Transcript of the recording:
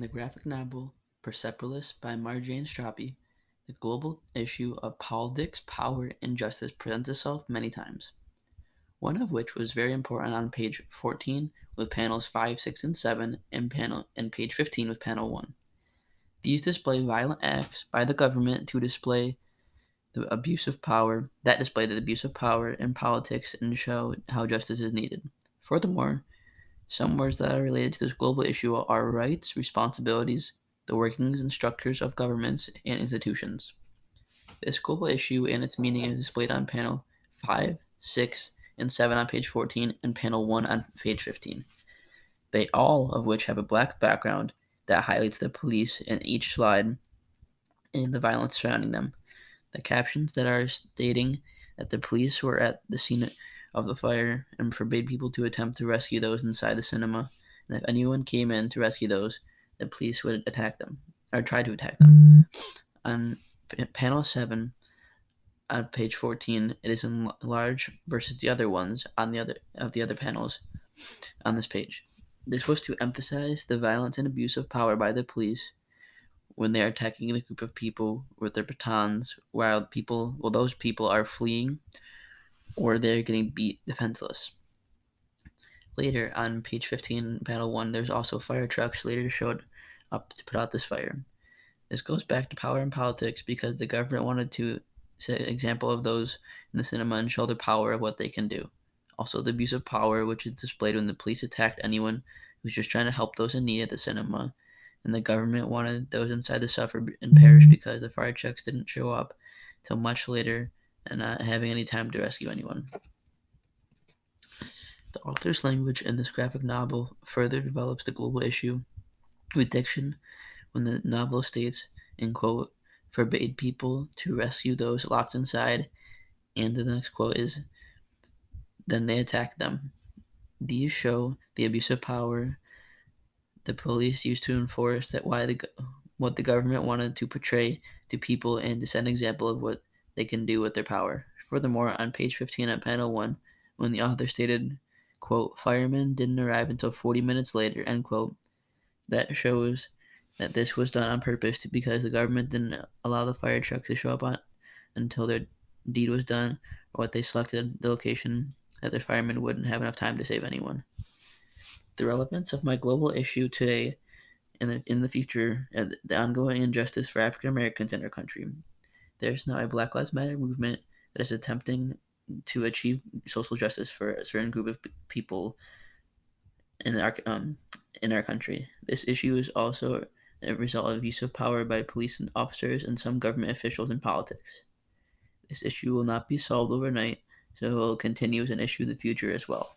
graphic novel Persepolis by Marjane Satrapi, the global issue of politics, power, and justice presents itself many times. One of which was very important on page 14 with panels 5, 6, and 7, and panel and page 15 with panel 1. These display violent acts by the government to display the abuse of power that display the abuse of power in politics and show how justice is needed. Furthermore, some words that are related to this global issue are rights, responsibilities, the workings and structures of governments and institutions. This global issue and its meaning is displayed on panel 5, 6, and 7 on page 14 and panel 1 on page 15. They all of which have a black background that highlights the police in each slide and the violence surrounding them. The captions that are stating that the police were at the scene of the fire and forbade people to attempt to rescue those inside the cinema. And if anyone came in to rescue those, the police would attack them or try to attack them. On panel 7, on page 14, it is in large versus the other ones on the other of the other panels on this page. This was to emphasize the violence and abuse of power by the police when they are attacking a group of people with their batons while people well those people are fleeing or they're getting beat defenseless. Later on page 15, panel 1, there's also fire trucks later showed up to put out this fire. This goes back to power and politics because the government wanted to set an example of those in the cinema and show the power of what they can do. Also, the abuse of power, which is displayed when the police attacked anyone who's just trying to help those in need at the cinema, and the government wanted those inside to suffer and perish because the fire trucks didn't show up till much later and not having any time to rescue anyone. The author's language in this graphic novel further develops the global issue with diction when the novel states, in quote, forbade people to rescue those locked inside, and the next quote is, then they attacked them. These show the abuse of power the police used to enforce that why the what the government wanted to portray to people and to set an example of what they can do with their power. Furthermore, on page 15 at panel 1, when the author stated, quote, firemen didn't arrive until 40 minutes later, end quote, that shows that this was done on purpose because the government didn't allow the fire trucks to show up on until their deed was done or what they selected the location that their firemen wouldn't have enough time to save anyone. The relevance of my global issue today and in, the future the ongoing injustice for African Americans in our country. There's now a Black Lives Matter movement that is attempting to achieve social justice for a certain group of people in our um, in our country. This issue is also a result of use of power by police and officers and some government officials in politics. This issue will not be solved overnight, so it will continue as an issue in the future as well.